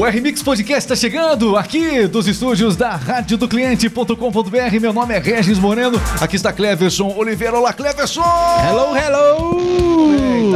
O RMix Podcast está chegando aqui dos estúdios da Rádio do Cliente.com.br. Meu nome é Regis Moreno. Aqui está Cleverson Oliveira. Olá, Cleverson! Hello, hello!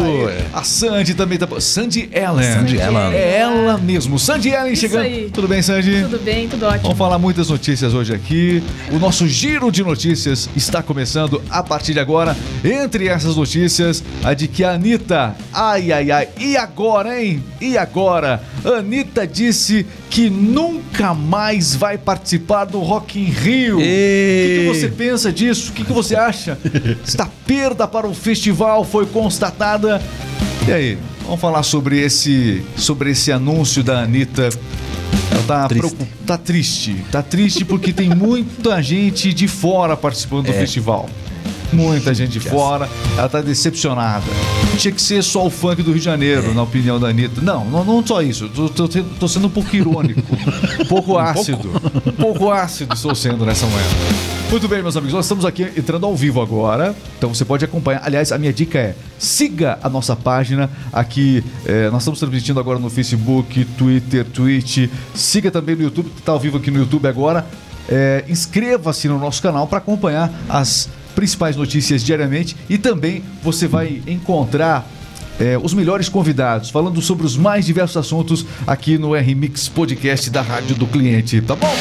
Eita, a Sandy também tá. Sandy Ellen. Sandy Ellen. É ela mesmo. Sandy Ellen Isso chegando. aí. Tudo bem, Sandy? Tudo bem, tudo ótimo. Vamos falar muitas notícias hoje aqui. O nosso giro de notícias está começando a partir de agora. Entre essas notícias, a de que a Anitta. Ai, ai, ai. E agora, hein? E agora? Anitta disse que nunca mais vai participar do Rock in Rio. O que, que você pensa disso? O que, que você acha? Esta perda para o festival foi constatada. E aí? Vamos falar sobre esse, sobre esse anúncio da Anitta. Ela tá, Triste. tá triste. Tá triste porque tem muita gente de fora participando do É. festival. Muita gente de fora. Ela tá decepcionada. Tinha que ser só o funk do Rio de Janeiro, É. na opinião da Anitta. Não, não, não só isso. Tô, tô, tô- sendo um pouco irônico. Um pouco ácido. Um pouco ácido estou sendo nessa manhã. Muito bem, meus amigos, nós estamos aqui entrando ao vivo agora, então você pode acompanhar. Aliás, a minha dica é siga a nossa página aqui. eh, nós estamos transmitindo agora no Facebook, Twitter, Twitch. Siga também no YouTube, está ao vivo aqui no YouTube agora. Eh, Inscreva-se no nosso canal para acompanhar as principais notícias diariamente e também você vai encontrar é, os melhores convidados, falando sobre os mais diversos assuntos aqui no R-Mix Podcast da Rádio do Cliente, tá bom?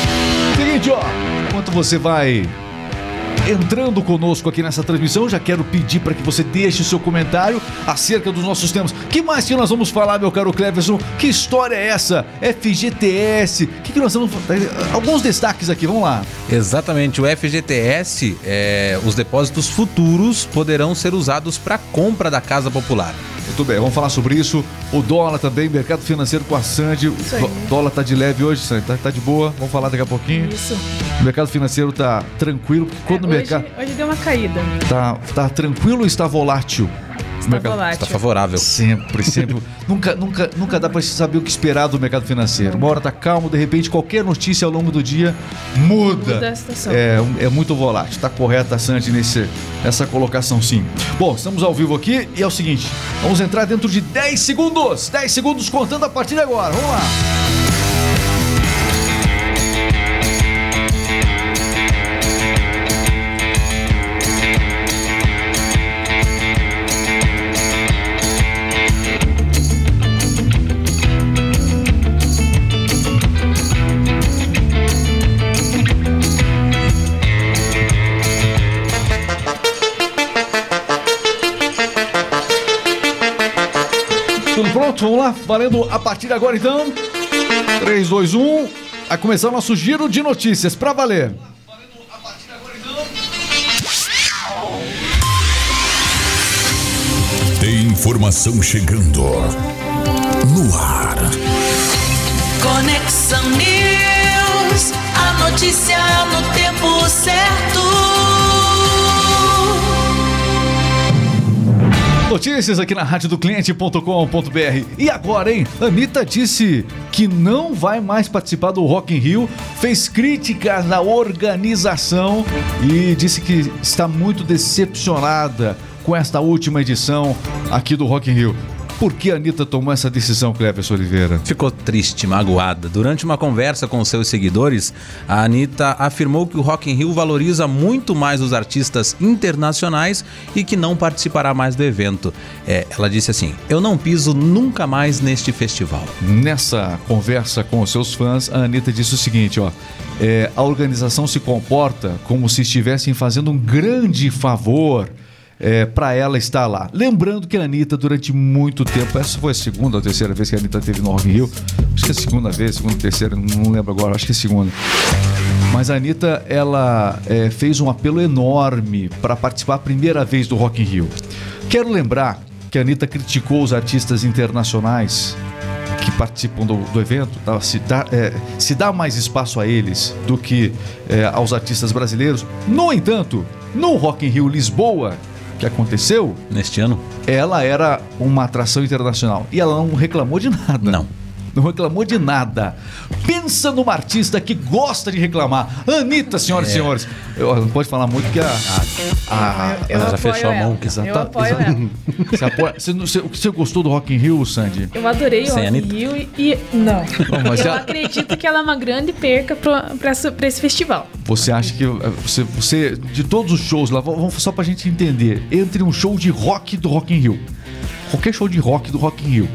Seguinte, ó, enquanto você vai entrando conosco aqui nessa transmissão, já quero pedir para que você deixe o seu comentário acerca dos nossos temas. Que mais que nós vamos falar, meu caro Cleverson? Que história é essa? FGTS? O que, que nós vamos Alguns destaques aqui, vamos lá. Exatamente, o FGTS, é, os depósitos futuros poderão ser usados para compra da casa popular. Muito bem, vamos falar sobre isso. O dólar também, mercado financeiro com a Sandy. O dólar tá de leve hoje, Sandy, tá, tá de boa. Vamos falar daqui a pouquinho. Isso. O mercado financeiro tá tranquilo, porque quando É, o mercado hoje, hoje deu uma caída. tá, tá tranquilo ou está volátil? O Está mercado- volátil. Está favorável. Sempre, sempre. nunca, nunca, nunca dá pra saber o que esperar do mercado financeiro. Uma hora tá calmo, de repente qualquer notícia ao longo do dia muda. Muda a situação. É, é muito volátil. Tá correta, Sandy, nesse, nessa colocação sim. Bom, estamos ao vivo aqui e é o seguinte: vamos entrar dentro de 10 segundos. 10 segundos contando a partir de agora. Vamos lá. Vamos lá? Valendo a partir de agora então. 3, 2, 1. Vai começar o nosso giro de notícias pra valer. Tem informação chegando no ar. Conexão News, a notícia no tempo certo. Notícias aqui na rádio do cliente.com.br. E agora, hein? Anitta disse que não vai mais participar do Rock in Rio, fez críticas na organização e disse que está muito decepcionada com esta última edição aqui do Rock in Rio. Por que a Anitta tomou essa decisão, Cleves Oliveira? Ficou triste, magoada. Durante uma conversa com seus seguidores, a Anitta afirmou que o Rock in Rio valoriza muito mais os artistas internacionais e que não participará mais do evento. É, ela disse assim: Eu não piso nunca mais neste festival. Nessa conversa com os seus fãs, a Anitta disse o seguinte, ó. é, a organização se comporta como se estivessem fazendo um grande favor é, para ela estar lá. Lembrando que a Anitta, durante muito tempo, essa foi a segunda ou terceira vez que a Anitta teve no Rock Rio. Acho que é a segunda vez, segunda, terceira, não lembro agora, acho que é a segunda. Mas a Anitta, ela é, fez um apelo enorme para participar a primeira vez do Rock in Rio. Quero lembrar que a Anitta criticou os artistas internacionais que participam do, do evento, tá? se, dá, é, se dá mais espaço a eles do que é, aos artistas brasileiros. No entanto, no Rock in Rio Lisboa, que aconteceu, Neste ano? ela era uma atração internacional e ela não reclamou de nada. Não. Não reclamou de nada. Pensa numa artista que gosta de reclamar. Anitta, senhoras É. e senhores. Eu, não pode falar muito que a. a, Eu ela já apoio fechou a mão. ela. Exata- Eu apoio ela. Você, apoia- você, não- você, você gostou do Rock in Rio, Sandy? Eu adorei o Rock in? Rio e, Não. mas eu ela- acredito que ela é uma grande perca pra, pra, essa- pra esse festival. Você acha que eh, você, você de todos os shows lá, vamos só pra gente entender, entre um show de rock do Rock in Rio, qualquer show de rock do Rock in Rio,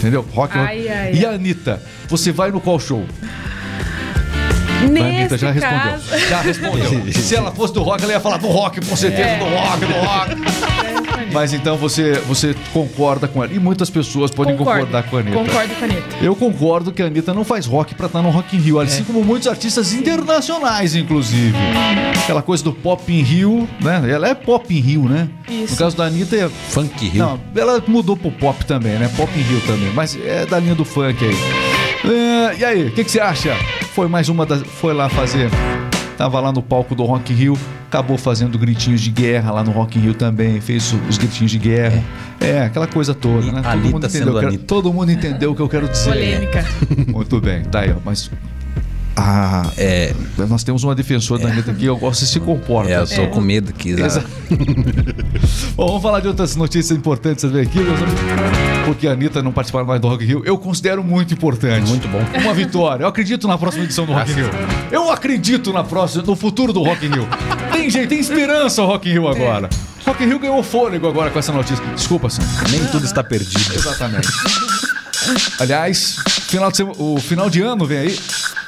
entendeu? Rock, Ai, rock. ai, e a Anitta, você vai no qual show? A Nesse Anitta já respondeu. caso. Já respondeu. Se ela fosse do rock, ela ia falar do rock, com certeza, É. do rock, do rock. Mas então você, você concorda com ela. E muitas pessoas podem Concordo. concordar com a Anitta. Concordo com a Anitta. Eu concordo que a Anitta não faz rock pra estar no Rock in Rio, assim como muitos artistas internacionais, inclusive. Aquela coisa do Pop in Rio, né? Ela é Pop in Rio, né? Isso. No caso da Anitta, é... Funk Rio. Não, ela mudou pro pop também, né? Pop in Rio também, mas é da linha do funk aí. É, e aí, o que, que você acha? Foi mais uma das... Foi lá fazer... Tava lá no palco do Rock in Rio, acabou fazendo gritinhos de guerra lá no Rock in Rio também, fez os gritinhos de guerra. É, aquela coisa toda, E né? a Anitta entendeu, sendo o que eu- Anitta. todo mundo entendeu o que eu quero dizer. Polêmica. Muito bem, tá aí, ó. Mas. Ah, É, nós temos uma defensora da Anitta aqui, eu gosto se comporta. é, eu tô com medo que. Exa- Bom, vamos falar de outras notícias importantes também aqui, meus amigos. Porque a Anitta não participar mais do Rock Rio, eu considero muito importante. Muito bom. Uma vitória. Eu acredito na próxima edição do Rock Rio. Eu acredito na próxima, no futuro do Rock in Rio. Tem jeito, tem esperança o Rock in Rio agora. Rock in Rio ganhou fôlego agora com essa notícia. Desculpa, Sam. Nem tudo está perdido. Exatamente. Aliás, final de o final de ano vem aí.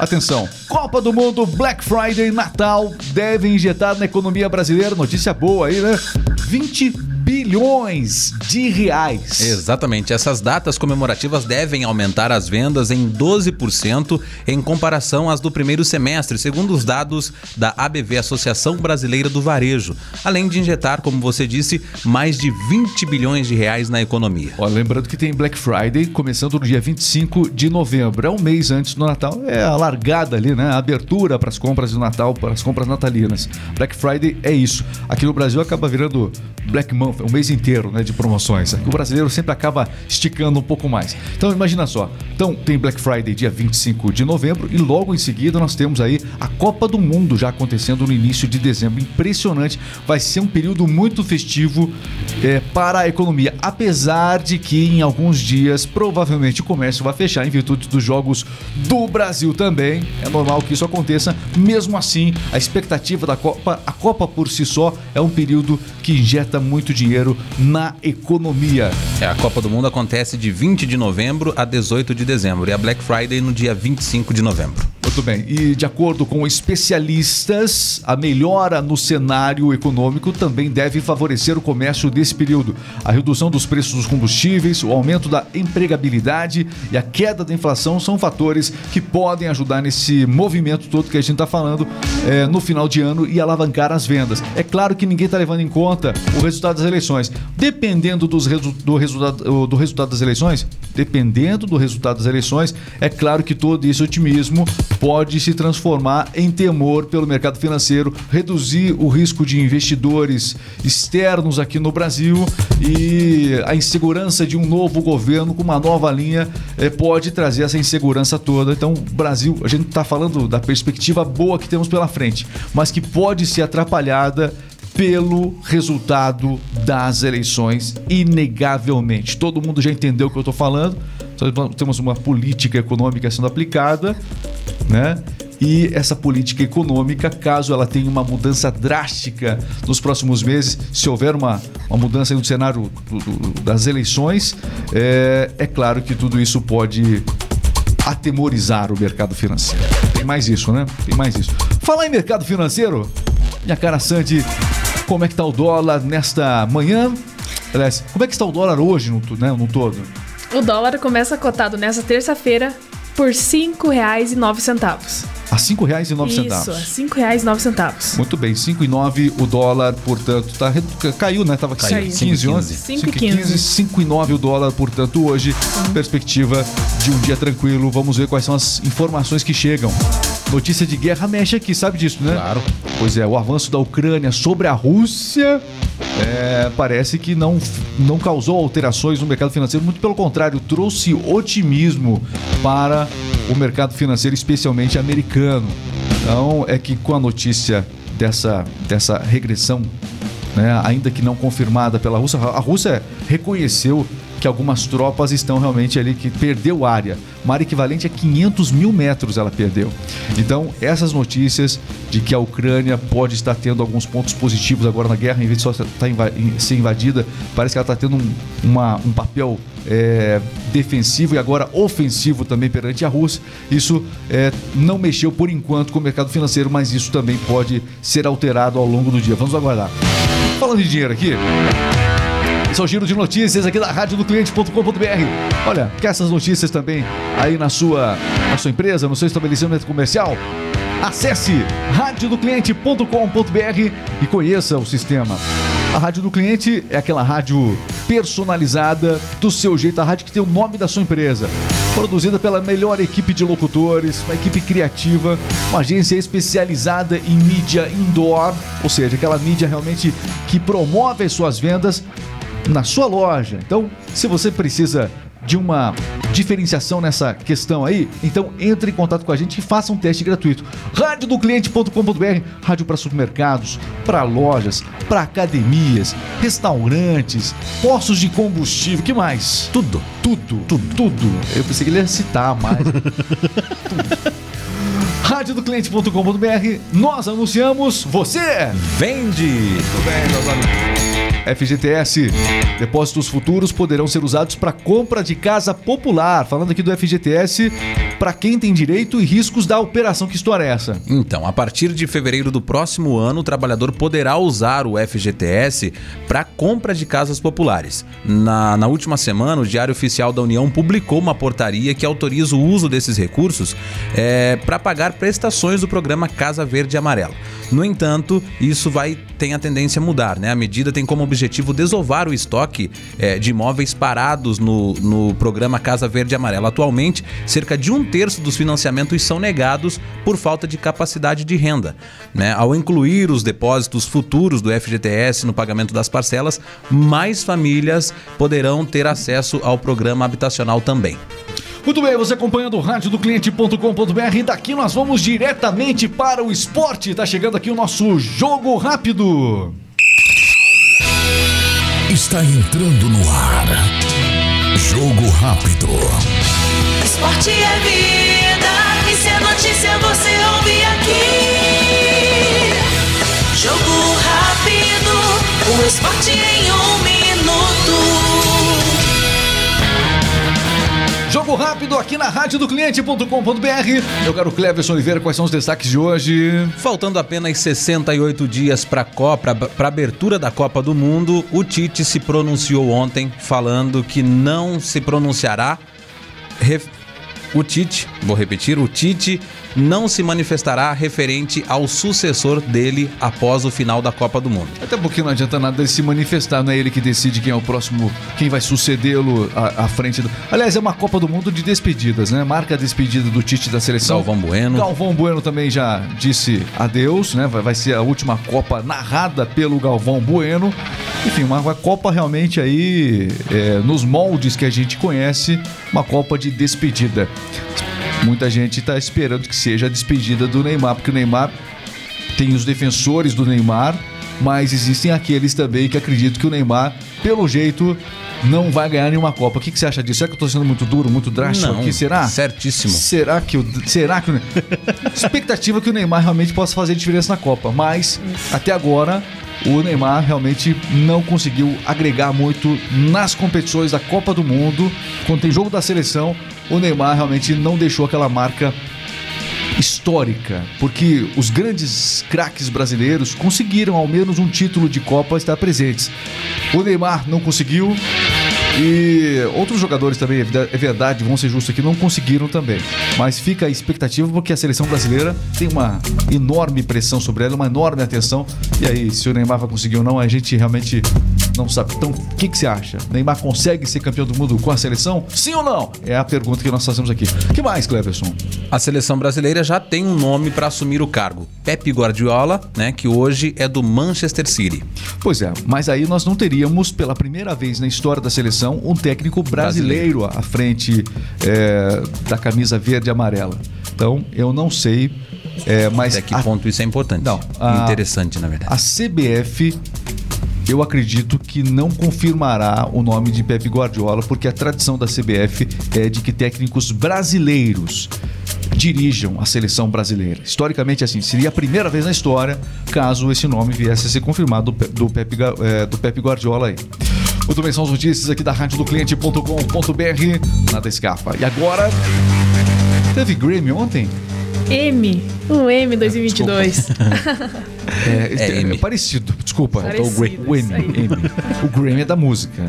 Atenção, Copa do Mundo, Black Friday, Natal devem injetar na economia brasileira. Notícia boa aí, né? 20 bilhões de reais. Exatamente. Essas datas comemorativas devem aumentar as vendas em 12% em comparação às do primeiro semestre, segundo os dados da ABV, Associação Brasileira do Varejo, além de injetar, como você disse, mais de 20 bilhões de reais na economia. Ó, lembrando que tem Black Friday começando no dia 25 de novembro. É um mês antes do Natal. É a largada ali, né? A abertura para as compras do Natal, para as compras natalinas. Black Friday é isso. Aqui no Brasil acaba virando Black Month, um mês inteiro né, de promoções. Aqui o brasileiro sempre acaba esticando um pouco mais. Então imagina só. Então tem Black Friday dia 25 de novembro e logo em seguida nós temos aí a Copa do Mundo já acontecendo no início de dezembro. Impressionante. Vai ser um período muito festivo é, para a economia. Apesar de que em alguns dias provavelmente o comércio vai fechar em virtude dos jogos do Brasil também. É normal que isso aconteça. Mesmo assim, a expectativa da Copa, a Copa por si só é um período que injeta muito dinheiro na economia. É, a Copa do Mundo acontece de 20 de novembro a 18 de dezembro e a Black Friday no dia 25 de novembro. Muito bem. E de acordo com especialistas, a melhora no cenário econômico também deve favorecer o comércio nesse período. A redução dos preços dos combustíveis, o aumento da empregabilidade e a queda da inflação são fatores que podem ajudar nesse movimento todo que a gente está falando eh, no final de ano e alavancar as vendas. É claro que ninguém está levando em conta o resultado das eleições. Dependendo dos resu do, resultado, do resultado das eleições, dependendo do resultado das eleições, é claro que todo esse otimismo pode se transformar em temor pelo mercado financeiro, reduzir o risco de investidores externos aqui no Brasil e a insegurança de um novo governo com uma nova linha eh, pode trazer essa insegurança toda. Então, Brasil, a gente está falando da perspectiva boa que temos pela frente, mas que pode ser atrapalhada pelo resultado das eleições, inegavelmente. Todo mundo já entendeu o que eu estou falando. Temos uma política econômica sendo aplicada, né? E essa política econômica, caso ela tenha uma mudança drástica nos próximos meses, se houver uma, uma mudança no cenário do- do- das eleições, é, é claro que tudo isso pode atemorizar o mercado financeiro. Tem mais isso, né? Tem mais isso. Falar em mercado financeiro, minha cara Sandy, como é que tá o dólar nesta manhã? Aliás, como é que está o dólar hoje no, né, no todo? O dólar começa cotado nessa terça-feira por R$ 5,09. A R$ 5,09. Isso, R$ 5,09. Muito bem, 5,9 o dólar, portanto, tá, caiu, né? Tava Caiu, 15, 11. 5,15. 5,9 o dólar, portanto, hoje, perspectiva de um dia tranquilo. Vamos ver quais são as informações que chegam. Notícia de guerra mexe aqui, sabe disso, né? Claro. Pois é, o avanço da Ucrânia sobre a Rússia é, parece que não, não causou alterações no mercado financeiro, muito pelo contrário, trouxe otimismo para o mercado financeiro, especialmente americano. Então, é que com a notícia dessa, dessa regressão, né, ainda que não confirmada pela Rússia, a Rússia reconheceu que algumas tropas estão realmente ali que perdeu área. Uma área equivalente a 500 mil metros ela perdeu. Então, essas notícias de que a Ucrânia pode estar tendo alguns pontos positivos agora na guerra, em vez de só estar inva ser invadida, parece que ela está tendo um, uma, um papel é, defensivo e agora ofensivo também perante a Rússia. Isso é, não mexeu por enquanto com o mercado financeiro, mas isso também pode ser alterado ao longo do dia. Vamos aguardar. Falando de dinheiro aqui. É o giro de notícias aqui da rádio do cliente.com.br. Olha, quer essas notícias também aí na sua, na sua empresa, no seu estabelecimento comercial? Acesse radiodocliente.com.br e conheça o sistema. A rádio do cliente é aquela rádio personalizada do seu jeito, a rádio que tem o nome da sua empresa. Produzida pela melhor equipe de locutores, uma equipe criativa, uma agência especializada em mídia indoor, ou seja, aquela mídia realmente que promove as suas vendas na sua loja. Então, se você precisa de uma diferenciação nessa questão aí, então entre em contato com a gente e faça um teste gratuito. Radiodocliente.com.br, rádio para supermercados, para lojas, para academias, restaurantes, postos de combustível, que mais? Tudo. Tudo, tudo, tudo. Eu pensei que ele ia citar mais. Radiodocliente.com.br, nós anunciamos, você Vende! Tudo bem, meus amigos. FGTS. Depósitos futuros poderão ser usados para compra de casa popular. Falando aqui do FGTS, para quem tem direito e riscos da operação. Que história é essa? Então, a partir de fevereiro do próximo ano, o trabalhador poderá usar o FGTS para compra de casas populares. Na, na última semana, o Diário Oficial da União publicou uma portaria que autoriza o uso desses recursos é, para pagar prestações do programa Casa Verde e Amarela. No entanto, isso vai tem a tendência a mudar, né? A medida tem como objetivo desovar o estoque é, de imóveis parados no, no programa Casa Verde Amarela. Atualmente, cerca de um terço dos financiamentos são negados por falta de capacidade de renda. Né? Ao incluir os depósitos futuros do FGTS no pagamento das parcelas, mais famílias poderão ter acesso ao programa habitacional também. Muito bem, você acompanhando o rádio do cliente.com.br daqui nós vamos diretamente para o esporte. Tá chegando aqui o nosso jogo rápido. Está entrando no ar. Jogo rápido. Esporte é vida, e se é notícia você ouve aqui. Jogo rápido, o esporte em um minuto. Jogo rápido aqui na rádio do cliente.com.br. Eu quero Cleverson Oliveira, quais são os destaques de hoje? Faltando apenas 68 dias para a abertura da Copa do Mundo, o Tite se pronunciou ontem falando que não se pronunciará o Tite, vou repetir, o Tite não se manifestará referente ao sucessor dele após o final da Copa do Mundo. Até porque não adianta nada ele se manifestar, não é ele que decide quem é o próximo, quem vai sucedê-lo à, à frente do. Aliás, é uma Copa do Mundo de despedidas, né? Marca a despedida do Tite da seleção. Galvão Bueno. Galvão Bueno também já disse adeus, né? Vai, vai ser a última Copa narrada pelo Galvão Bueno. Enfim, uma, uma Copa realmente aí, é, nos moldes que a gente conhece, uma Copa de despedida. Muita gente está esperando que seja a despedida do Neymar, porque o Neymar tem os defensores do Neymar, mas existem aqueles também que acreditam que o Neymar, pelo jeito, não vai ganhar nenhuma Copa. O que, que você acha disso? Será que eu tô sendo muito duro, muito drástico Não, aqui? Será? certíssimo. Será que o. Será que o. Expectativa que o Neymar realmente possa fazer diferença na Copa. Mas, até agora, o Neymar realmente não conseguiu agregar muito nas competições da Copa do Mundo. Quando tem jogo da seleção, o Neymar realmente não deixou aquela marca histórica, porque os grandes craques brasileiros conseguiram ao menos um título de Copa estar presentes. O Neymar não conseguiu, E outros jogadores também, é é verdade, vão ser justos aqui, não conseguiram também. Mas fica a expectativa porque a seleção brasileira tem uma enorme pressão sobre ela, uma enorme atenção. E aí, se o Neymar vai conseguir ou não, a gente realmente não sabe. Então, o que, que você acha? Neymar consegue ser campeão do mundo com a seleção? Sim ou não? É a pergunta que nós fazemos aqui. O que mais, Cleverson? A seleção brasileira já tem um nome para assumir o cargo. Pepe Guardiola, né, que hoje é do Manchester City. Pois é, mas aí nós não teríamos, pela primeira vez na história da seleção, um técnico brasileiro à frente é, da camisa verde e amarela. Então, eu não sei, é, mas Até que a, ponto isso é importante. Não, a- Interessante, na verdade. a CBF, eu acredito que não confirmará o nome de Pepe Guardiola, porque a tradição da CBF é de que técnicos brasileiros dirijam a seleção brasileira. Historicamente, assim, seria a primeira vez na história caso esse nome viesse a ser confirmado do Pe- do Pepe, do Pepe Guardiola aí. Muito bem, são as notícias aqui da rádio do cliente.com.br. Nada escapa. E agora. Teve Grammy ontem? M. O M 2022. É, É é, M. parecido, desculpa. Parecido, o, Gra- o M. M. O Grammy é da música.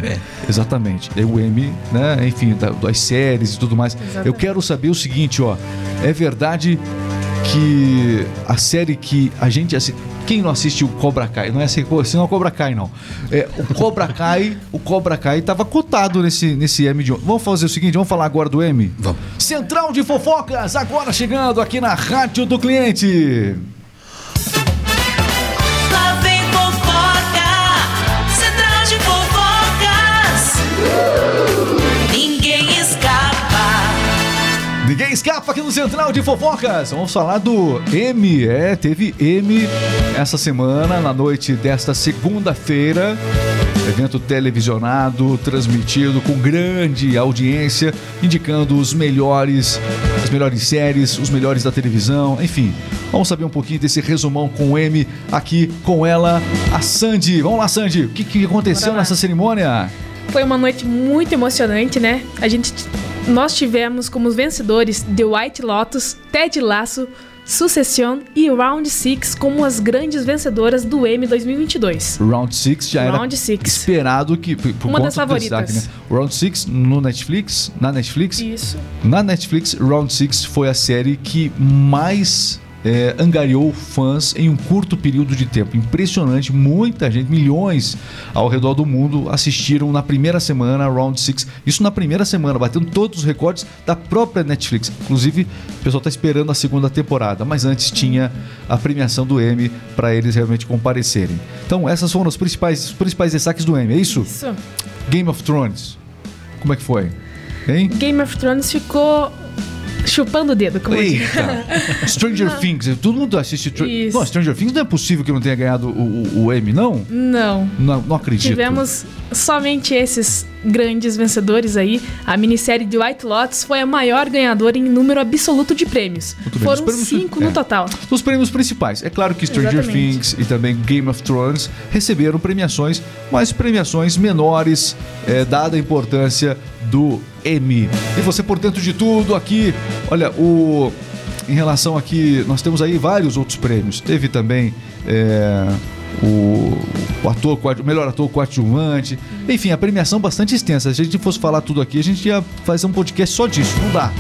Exatamente. É o M, né? Enfim, da- das séries e tudo mais. Exatamente. Eu quero saber o seguinte, ó. É verdade que a série que a gente assi- quem não assistiu Cobra Kai, não é assim, assim não é Cobra Kai não. É, o Cobra Kai, o Cobra Kai tava cotado nesse nesse M de ontem. Vamos fazer o seguinte, vamos falar agora do M? Vamos. Central de Fofocas, agora chegando aqui na Rádio do Cliente. Ninguém escapa aqui no Central de Fofocas. Vamos falar do M. É, teve M essa semana, na noite desta segunda-feira. Evento televisionado, transmitido com grande audiência, indicando os melhores, as melhores séries, os melhores da televisão, enfim. Vamos saber um pouquinho desse resumão com o M aqui com ela, a Sandy. Vamos lá, Sandy. O que, que aconteceu nessa cerimônia? Foi uma noite muito emocionante, né? A gente, nós tivemos como vencedores The White Lotus, Ted Lasso, Succession e Round 6 como as grandes vencedoras do M 2022. Round 6 já era Round Six. esperado que por, por Uma das do favoritas. destaque, né? Round 6 no Netflix, na Netflix, Isso. na Netflix, Round 6 foi a série que mais é, angariou fãs em um curto período de tempo. Impressionante, muita gente, milhões ao redor do mundo assistiram na primeira semana Round 6. Isso na primeira semana, batendo todos os recordes da própria Netflix. Inclusive, o pessoal está esperando a segunda temporada, mas antes tinha a premiação do Emmy para eles realmente comparecerem. Então, essas foram os principais, os principais destaques do Emmy, é isso? Isso. Game of Thrones. Como é que foi? Hein? Game of Thrones ficou chupando o dedo, como. Eita! Stranger Things, todo mundo assiste. Tr... Isso. Não, Stranger Things não é possível que não tenha ganhado o, o, o Emmy, não? Não. Não, não acredito. Tivemos somente esses grandes vencedores aí. A minissérie de White Lotus foi a maior ganhadora em número absoluto de prêmios. Muito bem, Foram os prêmios- cinco é. no total. Os prêmios principais. É claro que Stranger Exatamente. Things e também Game of Thrones receberam premiações, mas premiações menores, é, dada a importância do Emmy. E você por dentro de tudo aqui, olha, o em relação aqui, nós temos aí vários outros prêmios. Teve também é, o, o ator, o melhor ator coadjuvante. Enfim, a premiação bastante extensa. Se a gente fosse falar tudo aqui, a gente ia fazer um podcast só disso. Não dá.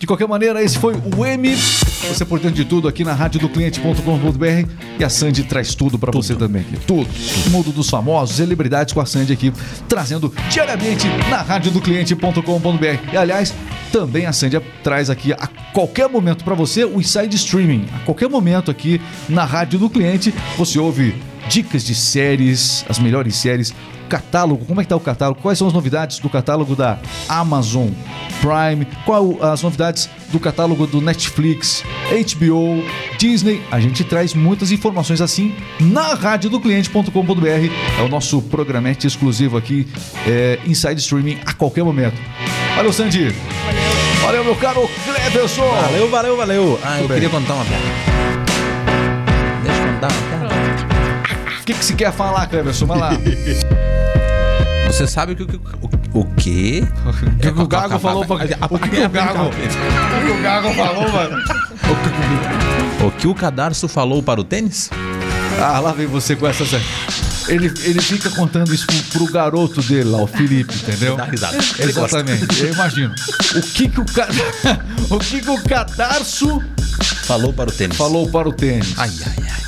De qualquer maneira, esse foi o M. Você por dentro de tudo aqui na rádio do cliente.com.br e a Sandy traz tudo pra você também aqui. Tudo. O mundo dos famosos, celebridades com a Sandy aqui, trazendo diariamente na rádio do cliente.com.br. E aliás, também a Sandy traz aqui a qualquer momento pra você o Inside Streaming. A qualquer momento aqui na rádio do cliente, você ouve dicas de séries, as melhores séries, catálogo, como é que tá o catálogo? Quais são as novidades do catálogo da Amazon Prime? Qual as novidades do catálogo do Netflix, HBO, Disney? A gente traz muitas informações assim na rádio do cliente.com.br. É o nosso programete exclusivo aqui, é, Inside Streaming a qualquer momento. Valeu, Sandy! Valeu, meu caro Cleverson! Valeu, valeu, valeu. Ah, eu bem. queria contar uma piada. Deixa eu contar uma que, que se quer falar, Cleverson? Vai lá. Você sabe o que o, o, o quê? O que, que o Gago falou pra... O que, que o Gago... O que, o Gago falou, mano? O que o cadarço falou para o tênis? Ah, lá vem você com essas. Ele, ele fica contando isso pro, pro garoto dele lá, o Felipe, entendeu? Dá risada. Exatamente. Eu imagino. O que que o, ca... o que que o cadarço Falou para o tênis. falou para o tênis? Ai, ai, ai.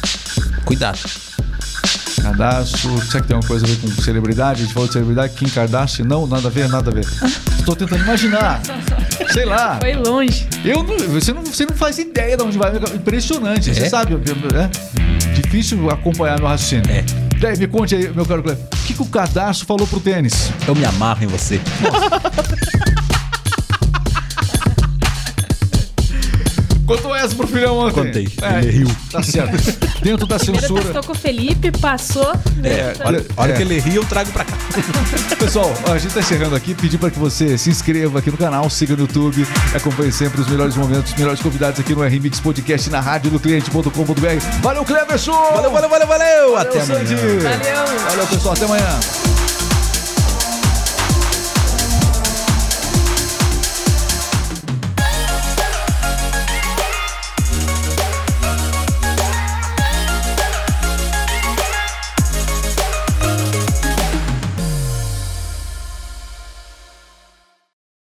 Cuidado. Cadastro, será que tem alguma coisa a ver com celebridade? A gente falou de celebridade, Kim Kardashian? Não, nada a ver, nada a ver. Estou tentando imaginar. Sei lá. Foi longe. Eu não, você, não, você não faz ideia de onde vai. Impressionante. Você É? sabe, é difícil acompanhar meu raciocínio. É. Daí, me conte aí, meu caro Cleber. O que, que o cadastro falou pro tênis? Eu me amarro em você. Contou essa pro filhão ontem. Contei. É, Ele riu. Tá certo. Dentro da Primeiro censura. testou com o Felipe, passou. É, Olha, olha É. que ele ri, eu trago pra cá. Pessoal, a gente tá encerrando aqui. Pedir para que você se inscreva aqui no canal, siga no YouTube, acompanhe sempre os melhores momentos, os melhores convidados aqui no RMix Podcast na rádio do cliente.com.br. Valeu, Cleverson! Valeu, valeu, valeu, valeu. Até Sandy. amanhã. Valeu. Valeu, pessoal. Até amanhã.